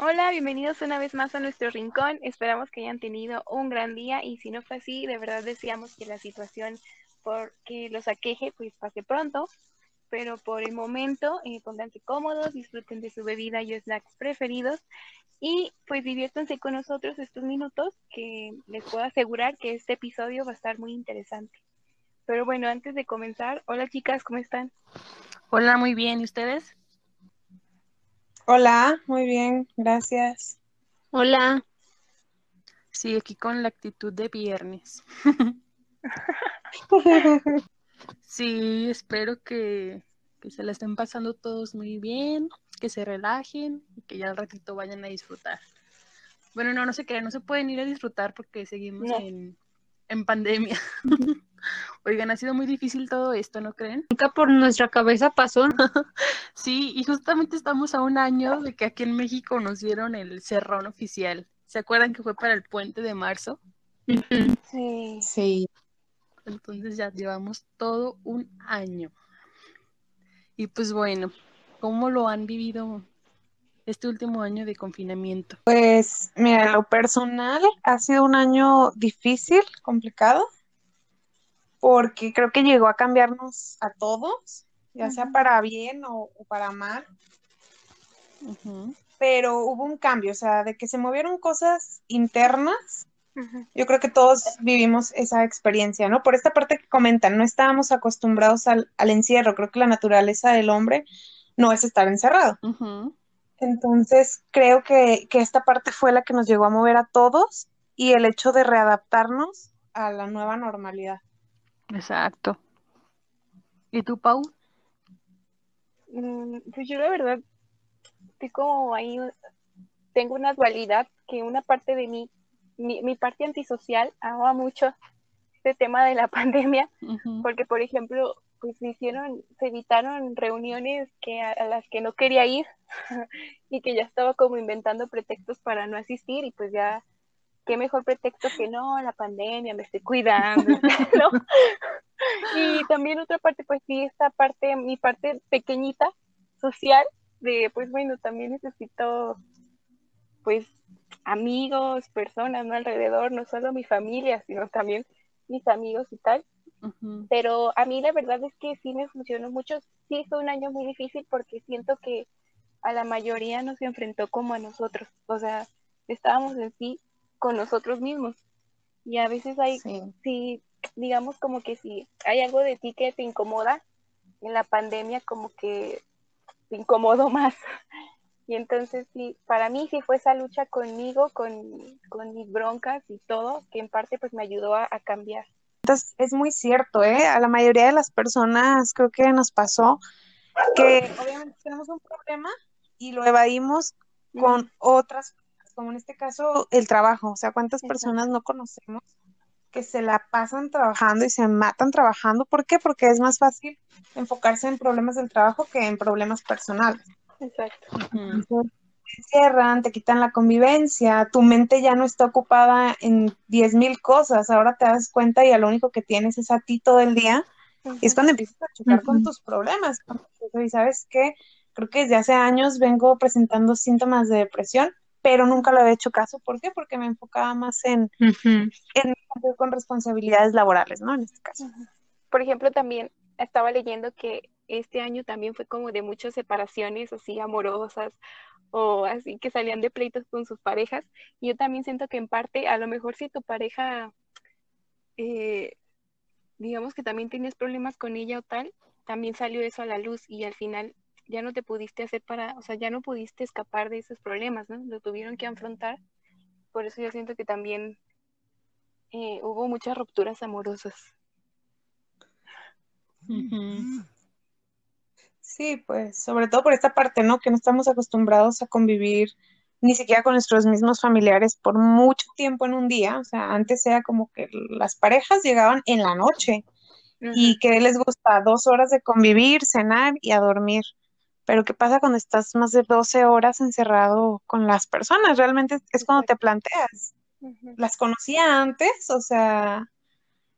Hola, bienvenidos una vez más a nuestro rincón. Esperamos que hayan tenido un gran día y si no fue así, de verdad deseamos que la situación por que los aqueje pues pase pronto. Pero por el momento, eh, pónganse cómodos, disfruten de su bebida y snacks preferidos y pues diviértanse con nosotros estos minutos que les puedo asegurar que este episodio va a estar muy interesante. Pero bueno, antes de comenzar, hola chicas, ¿cómo están? Hola, muy bien. ¿Y ustedes? Hola, muy bien, gracias. Hola. Sí, aquí con la actitud de viernes. sí, espero que, que, se la estén pasando todos muy bien, que se relajen y que ya al ratito vayan a disfrutar. Bueno, no, no se crean, no se pueden ir a disfrutar porque seguimos en, en pandemia. Oigan, ha sido muy difícil todo esto, ¿no creen? Nunca por nuestra cabeza pasó. sí, y justamente estamos a un año de que aquí en México nos dieron el cerrón oficial. ¿Se acuerdan que fue para el puente de marzo? Sí. Sí. Entonces ya llevamos todo un año. Y pues bueno, ¿cómo lo han vivido este último año de confinamiento? Pues mira, lo personal ha sido un año difícil, complicado porque creo que llegó a cambiarnos a todos, ya sea para bien o, para mal. Pero hubo un cambio, o sea, de que se movieron cosas internas. Yo creo que todos vivimos esa experiencia, ¿no? Por esta parte que comentan, no estábamos acostumbrados al, encierro. Creo que la naturaleza del hombre no es estar encerrado. Entonces, creo que, que esta parte fue la que nos llegó a mover a todos y el hecho de readaptarnos a la nueva normalidad. Exacto. ¿Y tú, Pau? Mm, pues yo la verdad estoy como ahí, tengo una dualidad que una parte de mí, mi, parte antisocial ama mucho este tema de la pandemia, porque por ejemplo, pues se hicieron, se evitaron reuniones que a, las que no quería ir y que ya estaba como inventando pretextos para no asistir y pues ya qué mejor pretexto que no, la pandemia, me estoy cuidando. Y también otra parte, pues sí, esta parte, mi parte pequeñita, social, de, pues bueno, también necesito, pues, amigos, personas, ¿no? Alrededor, no solo mi familia, sino también mis amigos y tal. Pero a mí la verdad es que sí me funcionó mucho. Sí fue un año muy difícil porque siento que a la mayoría nos enfrentó como a nosotros. O sea, estábamos en sí con nosotros mismos. Y a veces hay, si, digamos como que si hay algo de ti que te incomoda, en la pandemia como que te incomodó más. Y entonces sí, para mí sí fue esa lucha conmigo, con, mis broncas y todo, que en parte pues me ayudó a, cambiar. Entonces, es muy cierto, ¿eh? A la mayoría de las personas creo que nos pasó que obviamente tenemos un problema y lo evadimos con otras como en este caso el trabajo, o sea, cuántas personas no conocemos que se la pasan trabajando y se matan trabajando, ¿por qué? Porque es más fácil enfocarse en problemas del trabajo que en problemas personales. Exacto. Cierran, te quitan la convivencia, tu mente ya no está ocupada en diez mil cosas, ahora te das cuenta y a lo único que tienes es a ti todo el día, y es cuando empiezas a chocar con tus problemas. Y sabes qué, creo que desde hace años vengo presentando síntomas de depresión, pero nunca lo había hecho caso. ¿Por qué? Porque me enfocaba más en, con responsabilidades laborales, ¿no? En este caso. Por ejemplo, también estaba leyendo que este año también fue como de muchas separaciones así amorosas o así que salían de pleitos con sus parejas. Y yo también siento que en parte, a lo mejor si tu pareja, eh, digamos que también tienes problemas con ella o tal, también salió eso a la luz y al final ya no te pudiste hacer para, o sea, ya no pudiste escapar de esos problemas, ¿no? Lo tuvieron que afrontar. Por eso yo siento que también eh, hubo muchas rupturas amorosas. Sí, pues sobre todo por esta parte, ¿no? Que no estamos acostumbrados a convivir ni siquiera con nuestros mismos familiares por mucho tiempo en un día. O sea, antes era como que las parejas llegaban en la noche y que les gusta dos horas de convivir, cenar y a dormir. Pero ¿qué pasa cuando estás más de 12 horas encerrado con las personas? Realmente es cuando te planteas. ¿Las conocía antes? O sea,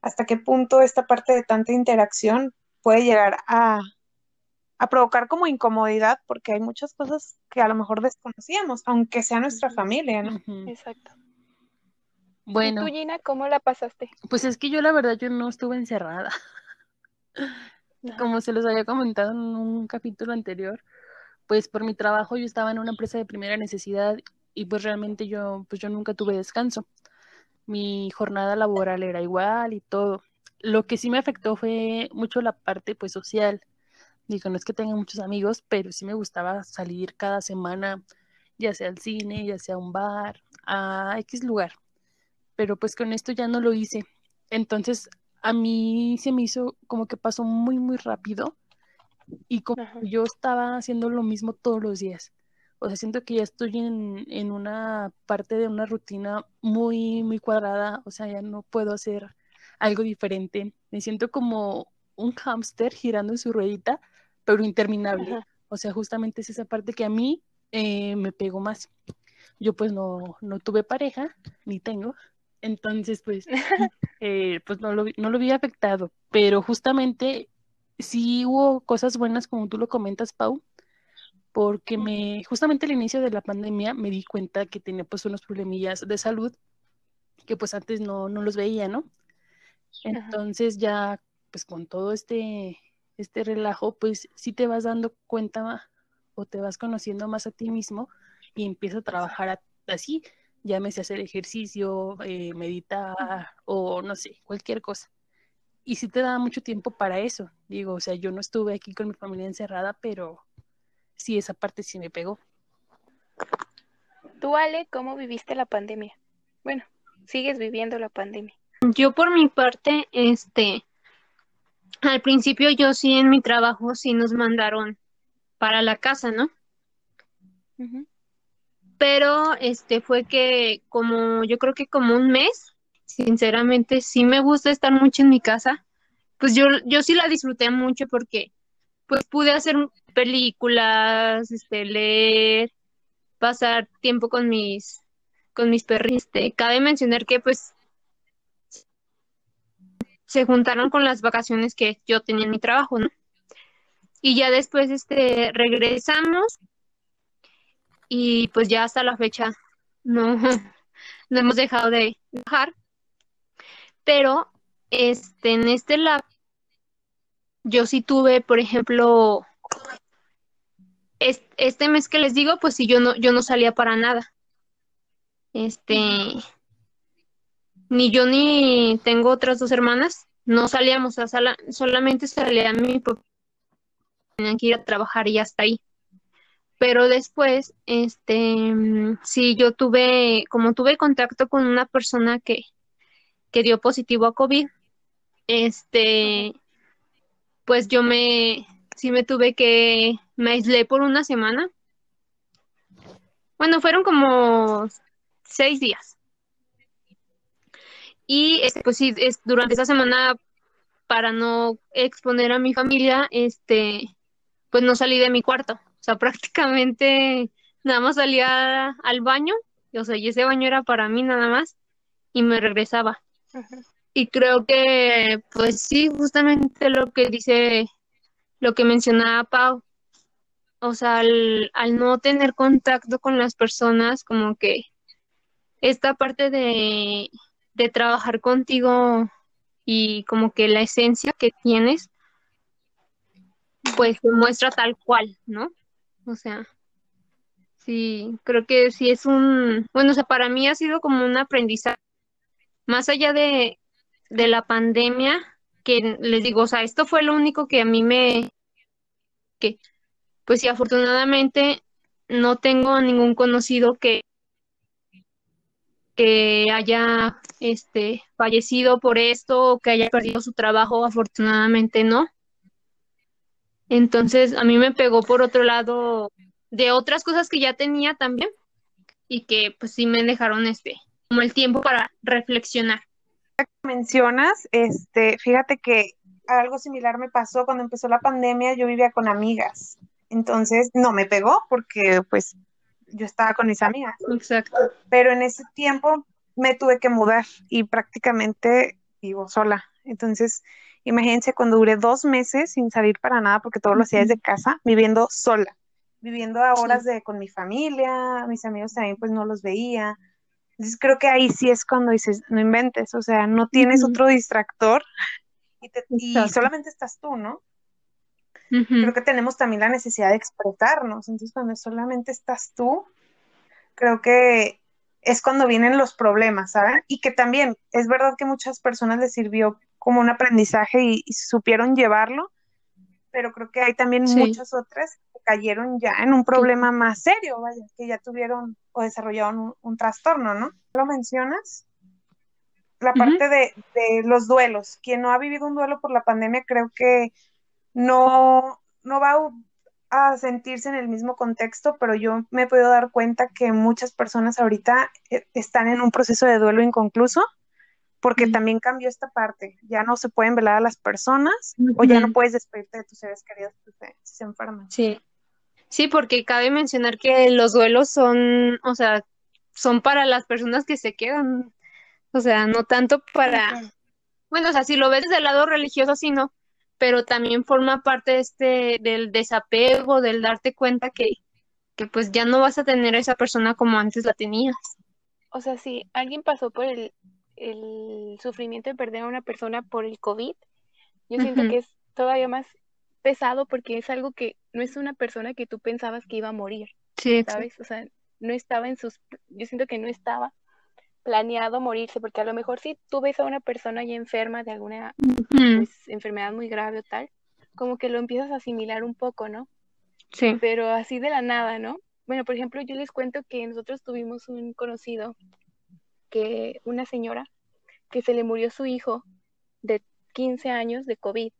¿hasta qué punto esta parte de tanta interacción puede llegar a, a provocar como incomodidad porque hay muchas cosas que a lo mejor desconocíamos, aunque sea nuestra familia, ¿no? Exacto. Bueno. ¿Y tú, Gina, cómo la pasaste? Pues es que yo la verdad yo no estuve encerrada. Como se los había comentado en un capítulo anterior, pues por mi trabajo yo estaba en una empresa de primera necesidad y pues realmente yo pues yo nunca tuve descanso. Mi jornada laboral era igual y todo. Lo que sí me afectó fue mucho la parte pues social. Digo, no es que tenga muchos amigos, pero sí me gustaba salir cada semana, ya sea al cine, ya sea a un bar, a X lugar. Pero pues con esto ya no lo hice. Entonces a mí se me hizo como que pasó muy, muy rápido y como yo estaba haciendo lo mismo todos los días. O sea, siento que ya estoy en, en una parte de una rutina muy, muy cuadrada. O sea, ya no puedo hacer algo diferente. Me siento como un hámster girando en su ruedita, pero interminable. O sea, justamente es esa parte que a mí eh, me pegó más. Yo pues no, no tuve pareja, ni tengo, entonces, pues, eh, pues no lo, no lo vi afectado, pero justamente sí hubo cosas buenas, como tú lo comentas, Pau, porque me, justamente al inicio de la pandemia me di cuenta que tenía pues unos problemillas de salud que pues antes no, no los veía, ¿no? Entonces ya, pues con todo este, este relajo, pues sí te vas dando cuenta o te vas conociendo más a ti mismo y empiezas a trabajar así llámese hacer ejercicio, eh, meditar o no sé, cualquier cosa. Y sí te da mucho tiempo para eso. Digo, o sea, yo no estuve aquí con mi familia encerrada, pero sí, esa parte sí me pegó. Tú, Ale, ¿cómo viviste la pandemia? Bueno, sigues viviendo la pandemia. Yo por mi parte, este, al principio yo sí en mi trabajo sí nos mandaron para la casa, ¿no? pero este fue que como yo creo que como un mes, sinceramente sí me gusta estar mucho en mi casa, pues yo, yo sí la disfruté mucho porque pues pude hacer películas, este, leer, pasar tiempo con mis, con mis perritos. Este, cabe mencionar que pues se juntaron con las vacaciones que yo tenía en mi trabajo, ¿no? Y ya después este regresamos y pues ya hasta la fecha no, no hemos dejado de trabajar. Pero este, en este lab, yo sí tuve, por ejemplo, este, mes que les digo, pues sí, yo no, yo no salía para nada. Este, ni yo ni tengo otras dos hermanas, no salíamos a sala, solamente salía a mi papá, tenían que ir a trabajar y hasta ahí pero después, este, sí, yo tuve, como tuve contacto con una persona que, que dio positivo a COVID, este, pues yo me, sí me tuve que, me aislé por una semana. Bueno, fueron como seis días. Y este, pues sí, es, durante esa semana, para no exponer a mi familia, este, pues no salí de mi cuarto. O sea, prácticamente nada más salía al baño, o sea, y ese baño era para mí nada más, y me regresaba. Y creo que, pues sí, justamente lo que dice, lo que mencionaba Pau, o sea, al, al no tener contacto con las personas, como que esta parte de, de trabajar contigo y como que la esencia que tienes, pues se muestra tal cual, ¿no? O sea, sí, creo que sí es un, bueno, o sea, para mí ha sido como un aprendizaje, más allá de, de la pandemia, que les digo, o sea, esto fue lo único que a mí me, que, pues sí, afortunadamente no tengo ningún conocido que que haya este fallecido por esto o que haya perdido su trabajo, afortunadamente no. Entonces, a mí me pegó por otro lado de otras cosas que ya tenía también y que pues sí me dejaron este como el tiempo para reflexionar. Mencionas, este, fíjate que algo similar me pasó cuando empezó la pandemia, yo vivía con amigas. Entonces, no me pegó porque pues yo estaba con mis amigas. Exacto. Pero en ese tiempo me tuve que mudar y prácticamente vivo sola. Entonces, Imagínense cuando duré dos meses sin salir para nada porque todo lo hacía desde casa, viviendo sola, viviendo a horas de con mi familia, mis amigos también pues no los veía. Entonces creo que ahí sí es cuando dices, no inventes, o sea, no tienes otro distractor y, solamente estás tú, ¿no? Creo que tenemos también la necesidad de expresarnos, entonces cuando solamente estás tú, creo que es cuando vienen los problemas, ¿saben? Y que también es verdad que muchas personas les sirvió como un aprendizaje y, supieron llevarlo, pero creo que hay también muchas otras que cayeron ya en un problema más serio, vaya, que ya tuvieron o desarrollaron un, trastorno, ¿no? ¿Lo mencionas? La parte de, de, los duelos. Quien no ha vivido un duelo por la pandemia creo que no, no va a sentirse en el mismo contexto, pero yo me he podido dar cuenta que muchas personas ahorita eh, están en un proceso de duelo inconcluso porque también cambió esta parte. Ya no se pueden velar a las personas o ya no puedes despedirte de tus seres queridos si se enferman. Sí. Sí, porque cabe mencionar que los duelos son, o sea, son para las personas que se quedan. O sea, no tanto para. Bueno, o sea, si lo ves desde el lado religioso, sí, no pero también forma parte este del desapego, del darte cuenta que, que pues ya no vas a tener a esa persona como antes la tenías. O sea, si alguien pasó por el, el sufrimiento de perder a una persona por el COVID, yo siento que es todavía más pesado porque es algo que no es una persona que tú pensabas que iba a morir. Sí, ¿sabes? O sea, no estaba en sus, yo siento que no estaba planeado morirse, porque a lo mejor si tú ves a una persona ya enferma de alguna pues, enfermedad muy grave o tal, como que lo empiezas a asimilar un poco, ¿no? Sí. Pero así de la nada, ¿no? Bueno, por ejemplo, yo les cuento que nosotros tuvimos un conocido, que una señora, que se le murió su hijo de 15 años de COVID.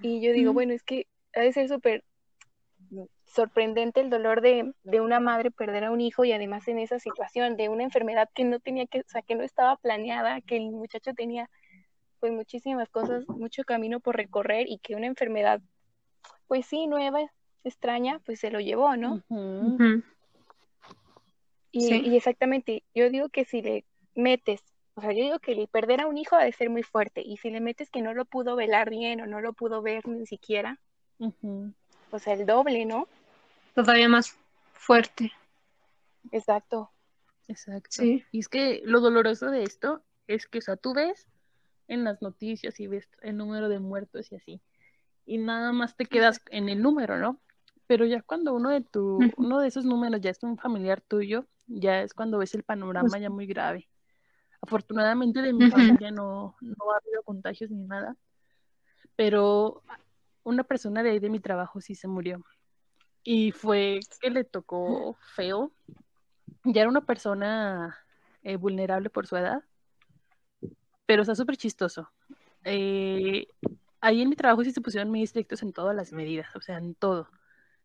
Y yo digo, bueno, es que ha de ser súper sorprendente el dolor de, una madre perder a un hijo y además en esa situación de una enfermedad que no tenía que, o sea, que no estaba planeada, que el muchacho tenía pues muchísimas cosas, mucho camino por recorrer y que una enfermedad, pues sí, nueva, extraña, pues se lo llevó, ¿no? y, y, exactamente, yo digo que si le metes, o sea, yo digo que el perder a un hijo ha de ser muy fuerte y si le metes que no lo pudo velar bien o no lo pudo ver ni siquiera, o sea, el doble, ¿no? Todavía más fuerte. Exacto. Exacto. Sí. Y es que lo doloroso de esto es que, o sea, tú ves en las noticias y ves el número de muertos y así, y nada más te quedas en el número, ¿no? Pero ya cuando uno de tu, uno de esos números ya es un familiar tuyo, ya es cuando ves el panorama ya muy grave. Afortunadamente de mi familia no, no ha habido contagios ni nada, pero una persona de ahí de mi trabajo sí se murió y fue que le tocó feo. Ya era una persona eh, vulnerable por su edad, pero está súper chistoso. Eh, ahí en mi trabajo sí se pusieron muy estrictos en todas las medidas, o sea, en todo.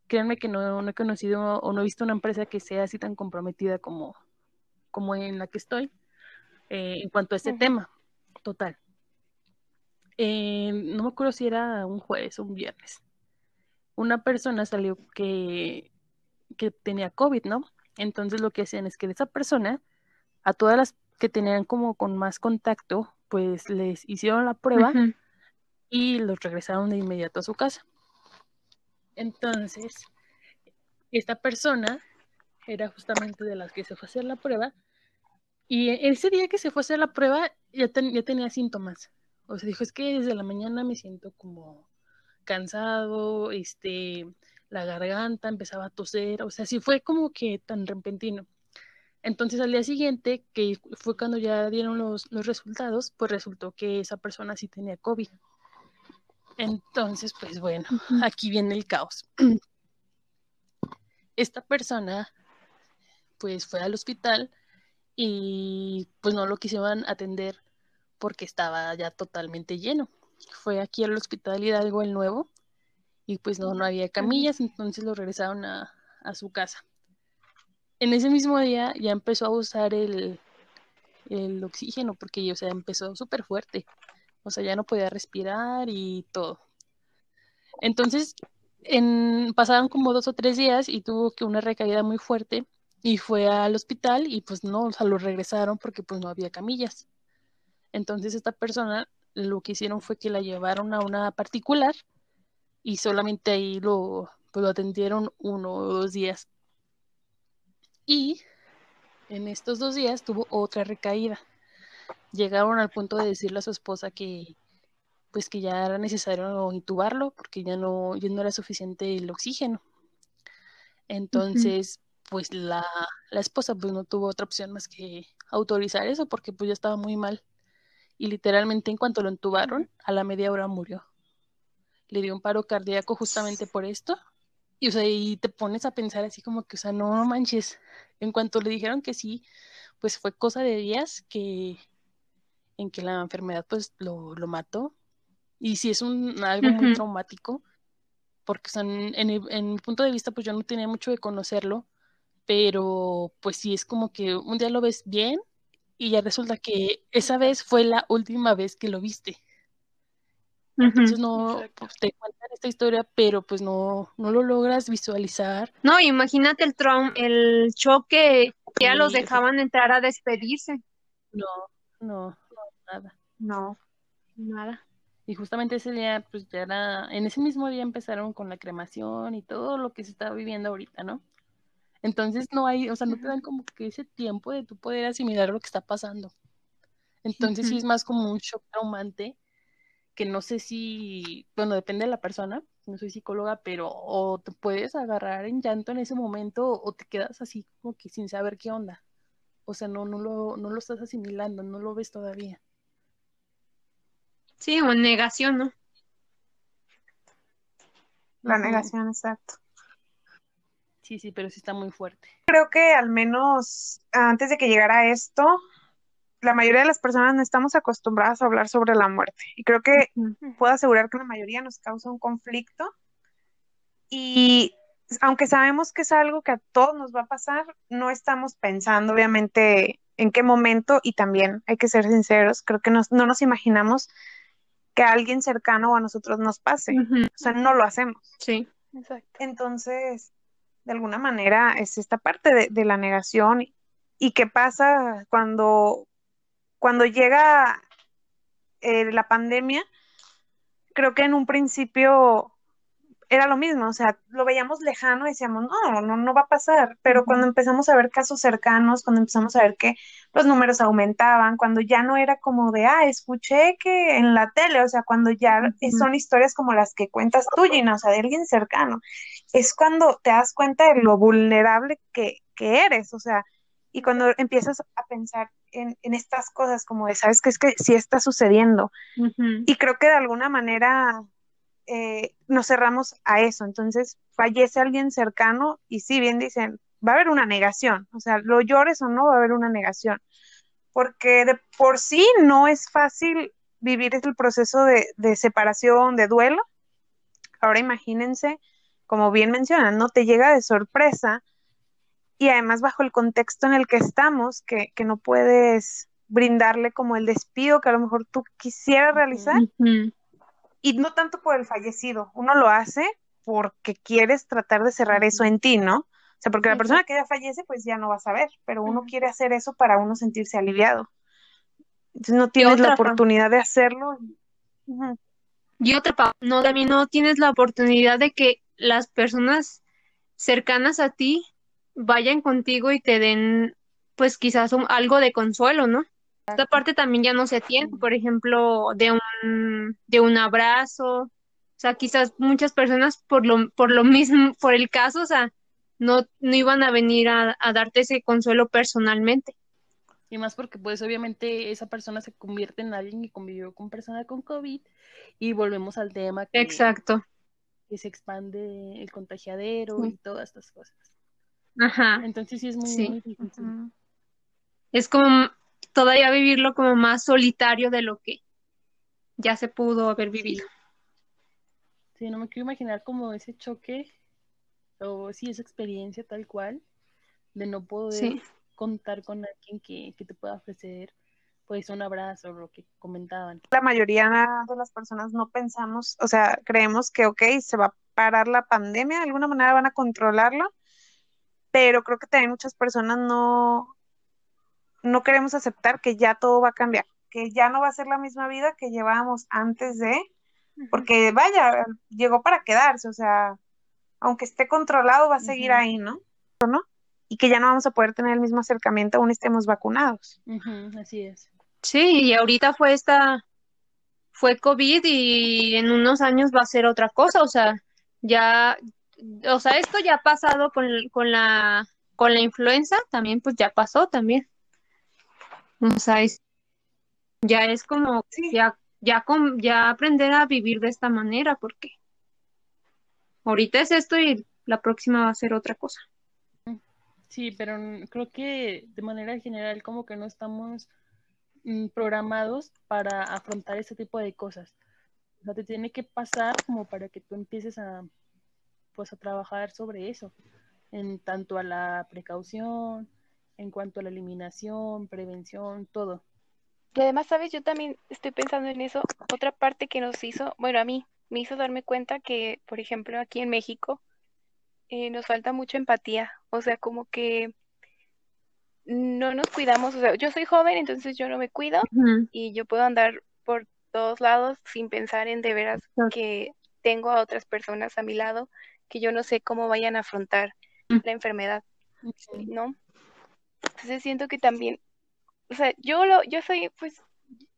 Créanme que no, he conocido o no he visto una empresa que sea así tan comprometida como, como en la que estoy eh, en cuanto a este tema. Total. no me acuerdo si era un jueves o un viernes una persona salió que, que tenía COVID, ¿no? Entonces lo que hacían es que de esa persona, a todas las que tenían como con más contacto, pues les hicieron la prueba y los regresaron de inmediato a su casa. Entonces, esta persona era justamente de las que se fue a hacer la prueba y ese día que se fue a hacer la prueba ya, ya tenía síntomas. O sea, dijo, es que desde la mañana me siento como cansado, este, la garganta, empezaba a toser, o sea, sí fue como que tan repentino. Entonces al día siguiente, que fue cuando ya dieron los, los resultados, pues resultó que esa persona sí tenía COVID. Entonces, pues bueno, aquí viene el caos. Esta persona, pues fue al hospital y pues no lo quisieron atender porque estaba ya totalmente lleno fue aquí al Hospital Hidalgo el Nuevo y pues no, no había camillas, entonces lo regresaron a, su casa. En ese mismo día ya empezó a usar el, el oxígeno porque, o sea, empezó súper fuerte. O sea, ya no podía respirar y todo. Entonces, en, pasaron como dos o tres días y tuvo que una recaída muy fuerte y fue al hospital y pues no, o sea, lo regresaron porque pues no había camillas. Entonces esta persona lo que hicieron fue que la llevaron a una particular y solamente ahí lo, pues, lo atendieron uno o dos días. Y en estos dos días tuvo otra recaída. Llegaron al punto de decirle a su esposa que pues que ya era necesario intubarlo porque ya no, ya no era suficiente el oxígeno. Entonces, pues la, la, esposa pues no tuvo otra opción más que autorizar eso porque pues ya estaba muy mal. Y literalmente en cuanto lo entubaron, a la media hora murió. Le dio un paro cardíaco justamente por esto. Y o sea, y te pones a pensar así como que, o sea, no, manches. En cuanto le dijeron que sí, pues fue cosa de días que en que la enfermedad pues lo, lo mató. Y sí es un algo muy traumático, porque son, en, en, mi punto de vista pues yo no tenía mucho de conocerlo, pero pues sí es como que un día lo ves bien y ya resulta que esa vez fue la última vez que lo viste. Entonces no pues, te cuentan esta historia, pero pues no, no lo logras visualizar. No, imagínate el traum, el choque, ya los dejaban entrar a despedirse. No, no, nada. No, nada. Y justamente ese día, pues ya era, en ese mismo día empezaron con la cremación y todo lo que se está viviendo ahorita, ¿no? Entonces no hay, o sea, no te dan como que ese tiempo de tú poder asimilar lo que está pasando. Entonces sí es más como un shock traumante que no sé si, bueno, depende de la persona, no soy psicóloga, pero o te puedes agarrar en llanto en ese momento o te quedas así como que sin saber qué onda. O sea, no, no lo, no lo estás asimilando, no lo ves todavía. Sí, o en negación, ¿no? La negación, exacto. Sí, sí, pero sí está muy fuerte. Creo que al menos antes de que llegara esto, la mayoría de las personas no estamos acostumbradas a hablar sobre la muerte. Y creo que puedo asegurar que la mayoría nos causa un conflicto. Y aunque sabemos que es algo que a todos nos va a pasar, no estamos pensando obviamente en qué momento y también hay que ser sinceros, creo que no nos imaginamos que a alguien cercano a nosotros nos pase. O sea, no lo hacemos. Sí, exacto. Entonces, de alguna manera es esta parte de, la negación. ¿Y qué pasa cuando, cuando llega eh, la pandemia? Creo que en un principio era lo mismo, o sea, lo veíamos lejano y decíamos, no, no, no va a pasar, pero cuando empezamos a ver casos cercanos, cuando empezamos a ver que los números aumentaban, cuando ya no era como de, ah, escuché que en la tele, o sea, cuando ya son historias como las que cuentas tú, Gina, o sea, de alguien cercano, es cuando te das cuenta de lo vulnerable que, que eres, o sea, y cuando empiezas a pensar en, en, estas cosas como de, sabes que es que sí está sucediendo, y creo que de alguna manera eh, nos cerramos a eso. Entonces, fallece alguien cercano y si bien dicen, va a haber una negación, o sea, lo llores o no, va a haber una negación, porque de por sí no es fácil vivir el proceso de, separación, de duelo. Ahora imagínense, como bien mencionan, no te llega de sorpresa y además bajo el contexto en el que estamos, que, que no puedes brindarle como el despido que a lo mejor tú quisieras realizar y no tanto por el fallecido, uno lo hace porque quieres tratar de cerrar eso en ti, ¿no? O sea, porque la persona que ya fallece, pues ya no va a saber, pero uno quiere hacer eso para uno sentirse aliviado. Entonces no tienes la oportunidad de hacerlo. Y otra, no, también no tienes la oportunidad de que las personas cercanas a ti vayan contigo y te den, pues quizás algo de consuelo, ¿no? Esta parte también ya no se tiene, por ejemplo, de un, de un abrazo. O sea, quizás muchas personas por lo, por lo mismo, por el caso, o sea, no, no iban a venir a, darte ese consuelo personalmente. Y más porque pues obviamente esa persona se convierte en alguien que convivió con personas con COVID y volvemos al tema que, Exacto. Que se expande el contagiadero y todas estas cosas. Ajá. Entonces sí es muy, muy difícil. Es como todavía vivirlo como más solitario de lo que ya se pudo haber vivido. Sí, no me quiero imaginar como ese choque o sí, esa experiencia tal cual de no poder contar con alguien que, que te pueda ofrecer pues un abrazo, lo que comentaban. La mayoría de las personas no pensamos, o sea, creemos que, ok, se va a parar la pandemia, de alguna manera van a controlarlo, pero creo que también muchas personas no, no queremos aceptar que ya todo va a cambiar. que ya no va a ser la misma vida que llevábamos antes de, porque vaya, llegó para quedarse, o sea, aunque esté controlado, va a seguir ahí, ¿no? ¿no? Y que ya no vamos a poder tener el mismo acercamiento aún estemos vacunados. así es. Sí, y ahorita fue esta, fue COVID y en unos años va a ser otra cosa, o sea, ya, o sea, esto ya ha pasado con, con la, con la influenza, también pues ya pasó también. O sea, ya es como, ya, ya, ya aprender a vivir de esta manera, porque ahorita es esto y la próxima va a ser otra cosa. Sí, pero creo que de manera general como que no estamos programados para afrontar ese tipo de cosas. O sea, te tiene que pasar como para que tú empieces a, pues, a trabajar sobre eso, en tanto a la precaución, en cuanto a la eliminación, prevención, todo. Y además, sabes, yo también estoy pensando en eso. Otra parte que nos hizo, bueno, a mí me hizo darme cuenta que, por ejemplo, aquí en México eh, nos falta mucha empatía. O sea, como que no nos cuidamos. O sea, yo soy joven, entonces yo no me cuido y yo puedo andar por todos lados sin pensar en de veras que tengo a otras personas a mi lado que yo no sé cómo vayan a afrontar la enfermedad, ¿no? Entonces siento que también, o sea, yo lo, yo soy, pues,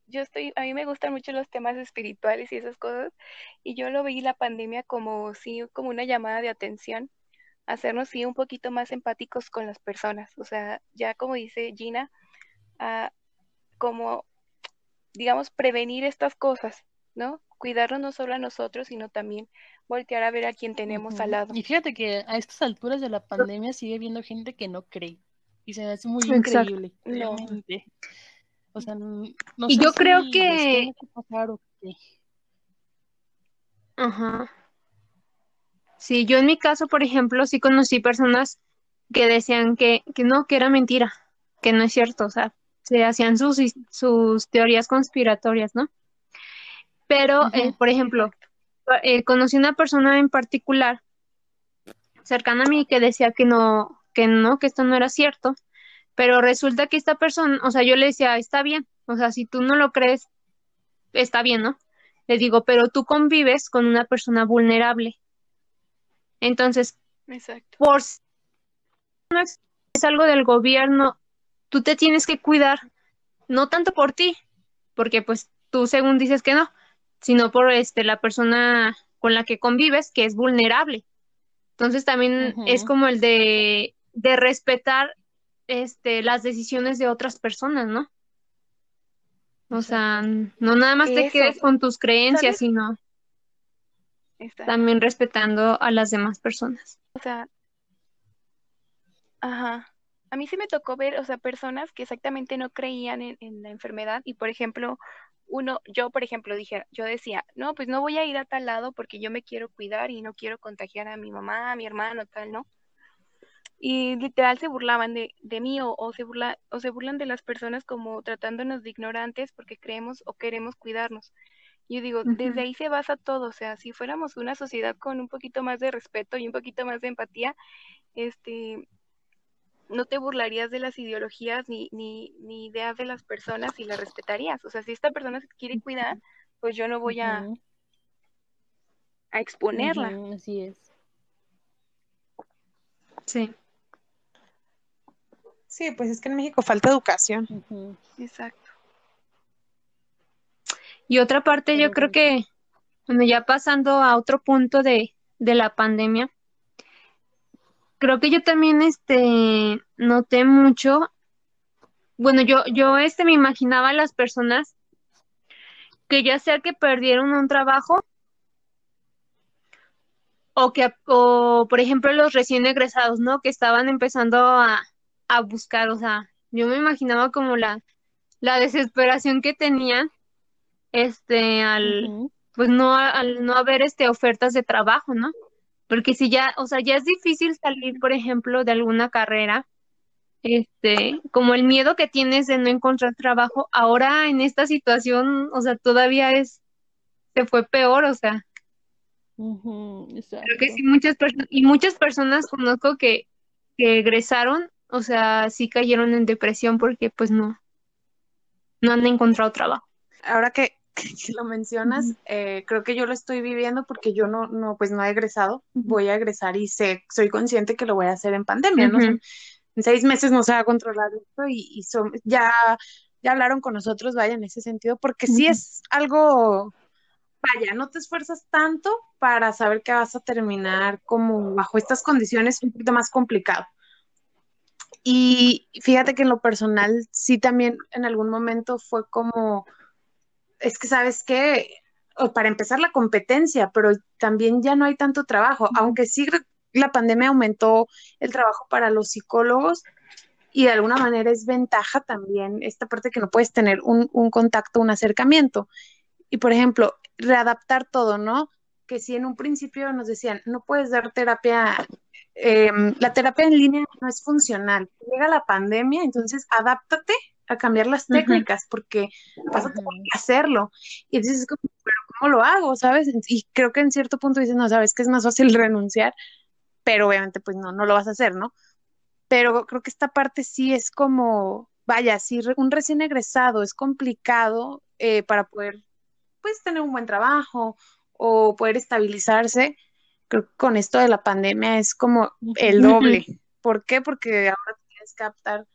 yo estoy, a mí me gustan mucho los temas espirituales y esas cosas, y yo lo vi la pandemia como, sí, como una llamada de atención, hacernos, sí, un poquito más empáticos con las personas, o sea, ya como dice Gina, ah, como, digamos, prevenir estas cosas, ¿no? Cuidarnos no solo a nosotros, sino también voltear a ver a quien tenemos al lado. Y fíjate que a estas alturas de la pandemia sigue habiendo gente que no cree y se me hace muy increíble. O sea, no y yo creo que... Ajá. Sí, yo en mi caso, por ejemplo, sí conocí personas que decían que, que no, que era mentira, que no es cierto, o sea, se hacían sus, sus teorías conspiratorias, ¿no? Pero, eh, por ejemplo, eh, conocí una persona en particular cercana a mí que decía que no, que no, que esto no era cierto, pero resulta que esta persona, o sea, yo le decía, está bien, o sea, si tú no lo crees, está bien, ¿no? Le digo, pero tú convives con una persona vulnerable. Entonces, Exacto. por si es algo del gobierno, tú te tienes que cuidar, no tanto por ti, porque pues tú según dices que no, sino por este la persona con la que convives que es vulnerable. Entonces también es como el de, de respetar este, las decisiones de otras personas, ¿no? O sea, no nada más te quedes con tus creencias, sino también respetando a las demás personas. O sea, ajá. A mí sí me tocó ver, o sea, personas que exactamente no creían en, en la enfermedad y, por ejemplo, uno, yo por ejemplo dije, yo decía, no, pues no voy a ir a tal lado porque yo me quiero cuidar y no quiero contagiar a mi mamá, a mi hermano, tal, ¿no? Y literal se burlaban de, de mí o, se burla, o se burlan de las personas como tratándonos de ignorantes porque creemos o queremos cuidarnos. Yo digo, desde ahí se basa todo, o sea, si fuéramos una sociedad con un poquito más de respeto y un poquito más de empatía, este, no te burlarías de las ideologías ni, ni, ni, ideas de las personas y las respetarías. O sea, si esta persona se quiere cuidar, pues yo no voy a, a exponerla. así es. Sí. Sí, pues es que en México falta educación. Exacto. Y otra parte, yo creo que, bueno, ya pasando a otro punto de, de la pandemia, creo que yo también este noté mucho bueno yo yo este me imaginaba a las personas que ya sea que perdieron un trabajo o que o por ejemplo los recién egresados no que estaban empezando a, a buscar o sea yo me imaginaba como la la desesperación que tenían este al pues no al no haber este ofertas de trabajo no porque si ya, o sea, ya es difícil salir, por ejemplo, de alguna carrera, este, como el miedo que tienes de no encontrar trabajo, ahora en esta situación, o sea, todavía es, se fue peor, o sea. Creo que sí, muchas personas, y muchas personas conozco que, que egresaron, o sea, sí cayeron en depresión porque pues no, no han encontrado trabajo. Ahora que, lo mencionas, eh, creo que yo lo estoy viviendo porque yo no, no, pues no he egresado, voy a egresar y sé, soy consciente que lo voy a hacer en pandemia, ¿no? en seis meses no se va a controlar esto y, y son, ya, ya hablaron con nosotros, vaya, en ese sentido, porque sí es algo, vaya, no te esfuerzas tanto para saber que vas a terminar como bajo estas condiciones un poquito más complicado. Y fíjate que en lo personal sí también en algún momento fue como, es que sabes qué, para empezar la competencia, pero también ya no hay tanto trabajo, aunque sí la pandemia aumentó el trabajo para los psicólogos y de alguna manera es ventaja también esta parte que no puedes tener un, un contacto, un acercamiento. Y por ejemplo, readaptar todo, ¿no? Que si en un principio nos decían, no puedes dar terapia Em, la terapia en línea no es funcional. Llega la pandemia, entonces adáptate a cambiar las técnicas porque vas a tener que hacerlo. Y entonces es como, pero ¿cómo lo hago? ¿Sabes? Y creo que en cierto punto dices, no, sabes que es más fácil renunciar, pero obviamente pues no, no lo vas a hacer, ¿no? Pero creo que esta parte sí es como, vaya, si un recién egresado es complicado eh, para poder, pues, tener un buen trabajo o poder estabilizarse, creo que con esto de la pandemia es como el doble. ¿Por qué? Porque ahora tienes que adaptar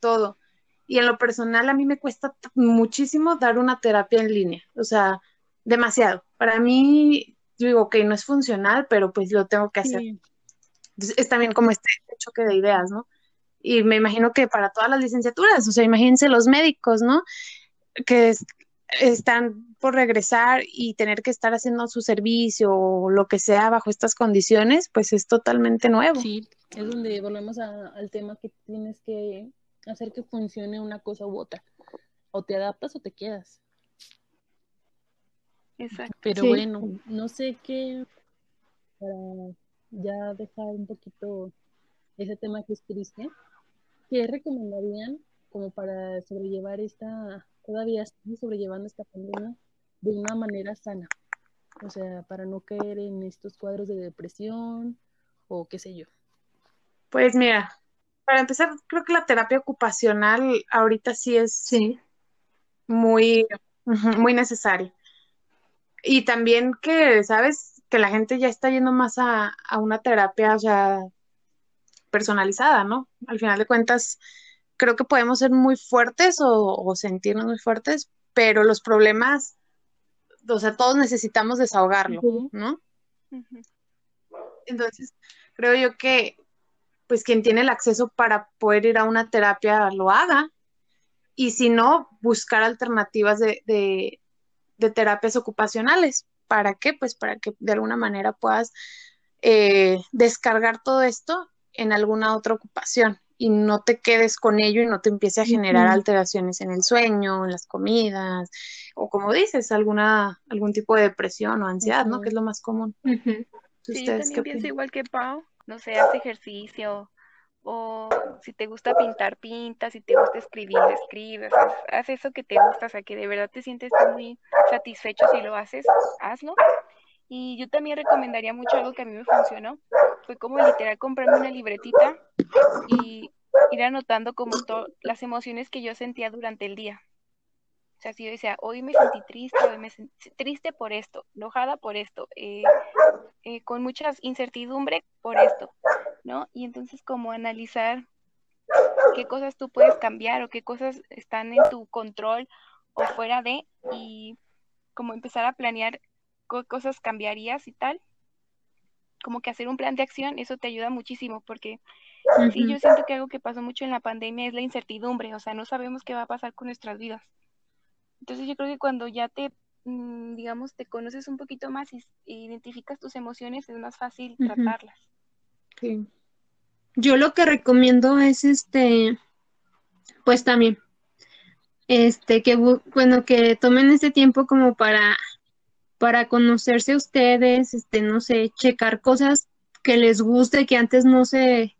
todo. Y en lo personal a mí me cuesta muchísimo dar una terapia en línea, o sea, demasiado. Para mí, yo digo, ok, no es funcional, pero pues lo tengo que hacer. Entonces, es también como este choque de ideas, ¿no? Y me imagino que para todas las licenciaturas, o sea, imagínense los médicos, ¿no? Que están por regresar y tener que estar haciendo su servicio o lo que sea bajo estas condiciones, pues es totalmente nuevo. Sí, es donde volvemos al tema que tienes que hacer que funcione una cosa u otra. O te adaptas o te quedas. Exacto. Pero bueno, no sé qué, para ya dejar un poquito ese tema que es triste, ¿qué recomendarían como para sobrellevar esta todavía estoy sobrellevando esta pandemia de una manera sana. O sea, para no caer en estos cuadros de depresión o qué sé yo. Pues mira, para empezar, creo que la terapia ocupacional ahorita sí es muy, muy necesaria. Y también que, ¿sabes? Que la gente ya está yendo más a, a una terapia, o sea, personalizada, ¿no? Al final de cuentas, creo que podemos ser muy fuertes o, sentirnos muy fuertes, pero los problemas, o sea, todos necesitamos desahogarlo, ¿no? Entonces, creo yo que, pues, quien tiene el acceso para poder ir a una terapia lo haga, y si no, buscar alternativas de, de, terapias ocupacionales. ¿Para qué? Pues para que de alguna manera puedas eh, descargar todo esto en alguna otra ocupación y no te quedes con ello y no te empiece a generar alteraciones en el sueño, en las comidas, o como dices, alguna, algún tipo de depresión o ansiedad, ¿no? Que es lo más común. Sí, también pienso igual que Pau, no sé, haz ejercicio, o si te gusta pintar, pinta, si te gusta escribir, escribes, haz, eso que te gusta, o sea, que de verdad te sientes muy satisfecho si lo haces, hazlo. Y yo también recomendaría mucho algo que a mí me funcionó, fue como literal comprarme una libretita y ir anotando como las emociones que yo sentía durante el día. O sea, si yo decía, hoy me sentí triste, hoy me sentí triste por esto, enojada por esto, eh, eh, con mucha incertidumbre por esto, ¿no? Y entonces como analizar qué cosas tú puedes cambiar o qué cosas están en tu control o fuera de, y como empezar a planear qué cosas cambiarías y tal como que hacer un plan de acción, eso te ayuda muchísimo, porque sí, yo siento que algo que pasó mucho en la pandemia es la incertidumbre, o sea, no sabemos qué va a pasar con nuestras vidas. Entonces yo creo que cuando ya te, digamos, te conoces un poquito más y, identificas tus emociones, es más fácil tratarlas. Sí. Yo lo que recomiendo es este, pues también, este, que, bueno, que tomen este tiempo como para para conocerse ustedes, este, no sé, checar cosas que les guste, que antes no sé,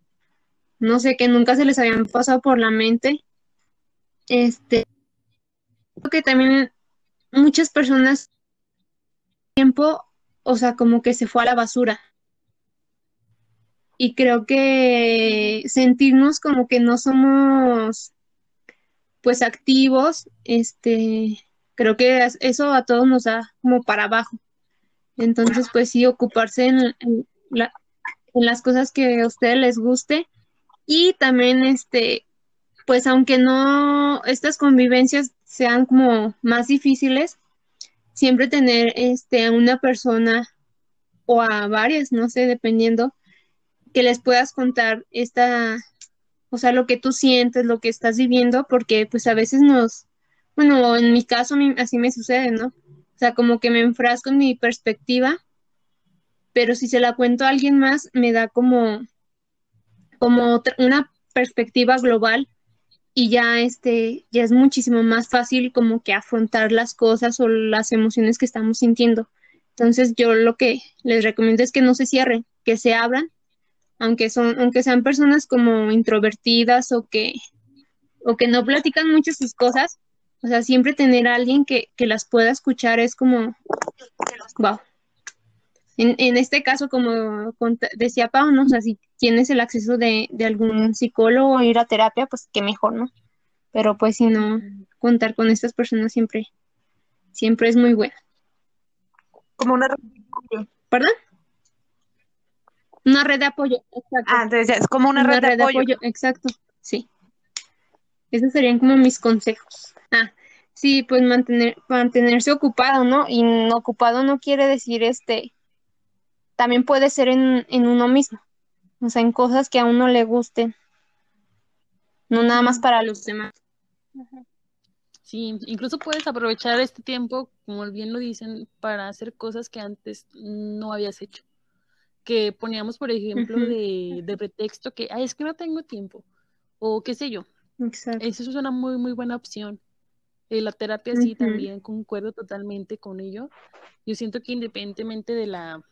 no sé, que nunca se les habían pasado por la mente. Este, creo que también muchas personas tiempo, o sea, como que se fue a la basura. Y creo que sentirnos como que no somos pues activos, este, creo que eso a todos nos da como para abajo. Entonces, pues sí, ocuparse en, la, las cosas que a ustedes les guste y también, este, pues aunque no, estas convivencias sean como más difíciles, siempre tener, este, a una persona o a varias, no sé, dependiendo, que les puedas contar esta, o sea, lo que tú sientes, lo que estás viviendo, porque pues a veces nos, bueno, en mi caso así me sucede, ¿no? O sea, como que me enfrasco en mi perspectiva, pero si se la cuento a alguien más, me da como, como una perspectiva global y ya este, ya es muchísimo más fácil como que afrontar las cosas o las emociones que estamos sintiendo. Entonces yo lo que les recomiendo es que no se cierren, que se abran, aunque son, aunque sean personas como introvertidas o que, o que no platican mucho sus cosas, o sea, siempre tener a alguien que, las pueda escuchar es como, wow. En, en este caso, como decía Pau, ¿no? O sea, si tienes el acceso de, de algún psicólogo o ir a terapia, pues qué mejor, ¿no? Pero pues si no, contar con estas personas siempre, siempre es muy bueno. Como una red de apoyo. ¿Perdón? Una red de apoyo, exacto. Ah, entonces es como una, red, de, apoyo. Exacto, sí. Esos serían como mis consejos. Ah, sí, pues mantener, mantenerse ocupado, ¿no? Y ocupado no quiere decir este, también puede ser en, en uno mismo, o sea, en cosas que a uno le gusten, no nada más para los demás. Sí, incluso puedes aprovechar este tiempo, como bien lo dicen, para hacer cosas que antes no habías hecho. Que poníamos, por ejemplo, de, de, pretexto que, ay, es que no tengo tiempo, o qué sé yo. Exacto. Eso es una muy, muy buena opción. Eh, la terapia sí también concuerdo totalmente con ello. Yo siento que independientemente de la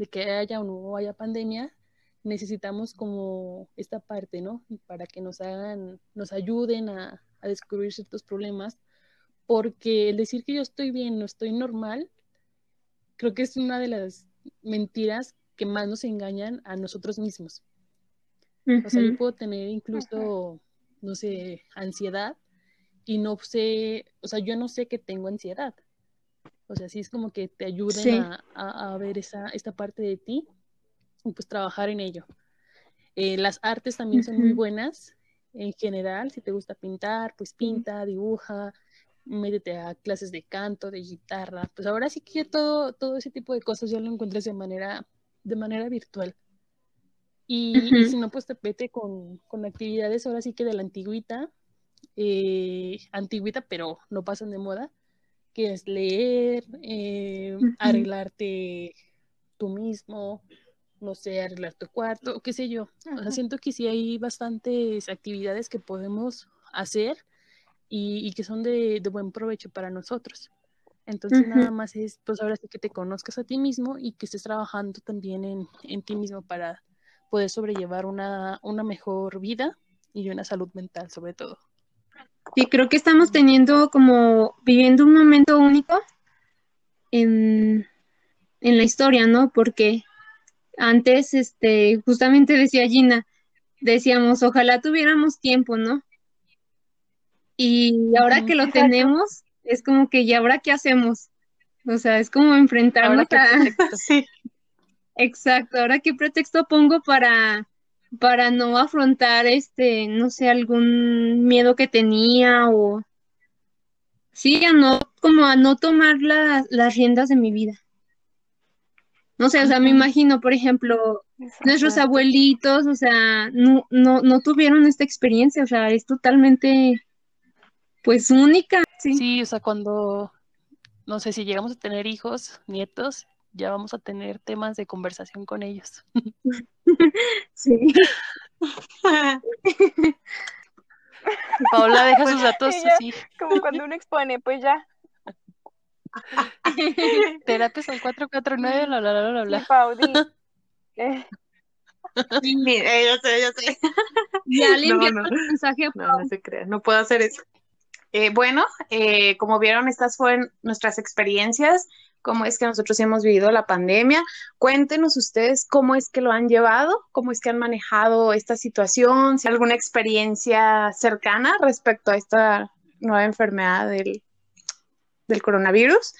de que haya o no haya pandemia, necesitamos como esta parte, ¿no? Para que nos hagan, nos ayuden a, a descubrir ciertos problemas, porque el decir que yo estoy bien, no estoy normal, creo que es una de las mentiras que más nos engañan a nosotros mismos. O sea, yo puedo tener incluso, no sé, ansiedad y no sé, o sea, yo no sé que tengo ansiedad. O sea, sí es como que te ayuden a, a, ver esa, esta parte de ti y pues trabajar en ello. Eh, las artes también son muy buenas en general, si te gusta pintar, pues pinta, dibuja, métete a clases de canto, de guitarra, pues ahora sí que todo, todo ese tipo de cosas ya lo encuentras de manera, de manera virtual. Y, si no, pues te pete con, con, actividades ahora sí que de la antigüita, eh, antigüita, pero no pasan de moda, que es leer, eh, arreglarte tú mismo, no sé, arreglar tu cuarto, qué sé yo. O sea, siento que sí hay bastantes actividades que podemos hacer y, que son de, buen provecho para nosotros. Entonces nada más es, pues ahora sí que te conozcas a ti mismo y que estés trabajando también en, en ti mismo para poder sobrellevar una, una mejor vida y una salud mental sobre todo. Sí, creo que estamos teniendo como viviendo un momento único en, en la historia, ¿no? Porque antes, este, justamente decía Gina, decíamos, ojalá tuviéramos tiempo, ¿no? Y ahora que lo tenemos, es como que, ¿y ahora qué hacemos? O sea, es como enfrentarnos a... Sí. Exacto, ahora qué pretexto pongo para, para no afrontar este, no sé, algún miedo que tenía o sí, a no, como a no tomar las riendas de mi vida. No sé, o sea, me imagino, por ejemplo, nuestros abuelitos, o sea, no, no, no tuvieron esta experiencia, o sea, es totalmente, pues, única. Sí. sí, o sea, cuando, no sé, si llegamos a tener hijos, nietos, ya vamos a tener temas de conversación con ellos. sí. Paola deja sus datos así. Como cuando uno expone, pues ya, Terapias al 449, bla, bla, bla, bla, bla. Eh. eh. yo sé, yo sé. Ya le no, no, el mensaje a No, no se crea, no puedo hacer eso. Eh, bueno, eh, como vieron, estas fueron nuestras experiencias, cómo es que nosotros hemos vivido la pandemia. Cuéntenos ustedes cómo es que lo han llevado, cómo es que han manejado esta situación, si alguna experiencia cercana respecto a esta nueva enfermedad del, del coronavirus.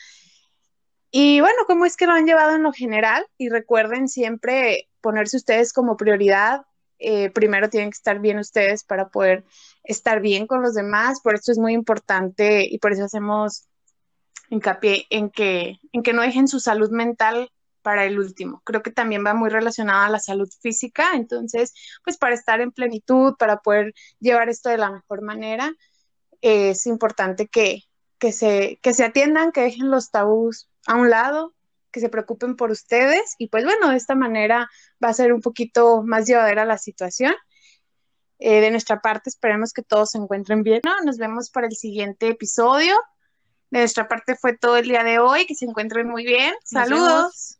Y bueno, ¿cómo es que lo han llevado en lo general? Y recuerden siempre ponerse ustedes como prioridad. Eh, primero tienen que estar bien ustedes para poder estar bien con los demás. Por esto es muy importante y por eso hacemos hincapié en que, en que no dejen su salud mental para el último. Creo que también va muy relacionada a la salud física. Entonces, pues para estar en plenitud, para poder llevar esto de la mejor manera, es importante que, que, se, que se atiendan, que dejen los tabús a un lado, que se preocupen por ustedes y pues bueno, de esta manera va a ser un poquito más llevadera la situación. Eh, de nuestra parte, esperemos que todos se encuentren bien. Nos vemos para el siguiente episodio. De nuestra parte fue todo el día de hoy. Que se encuentren muy bien. Saludos.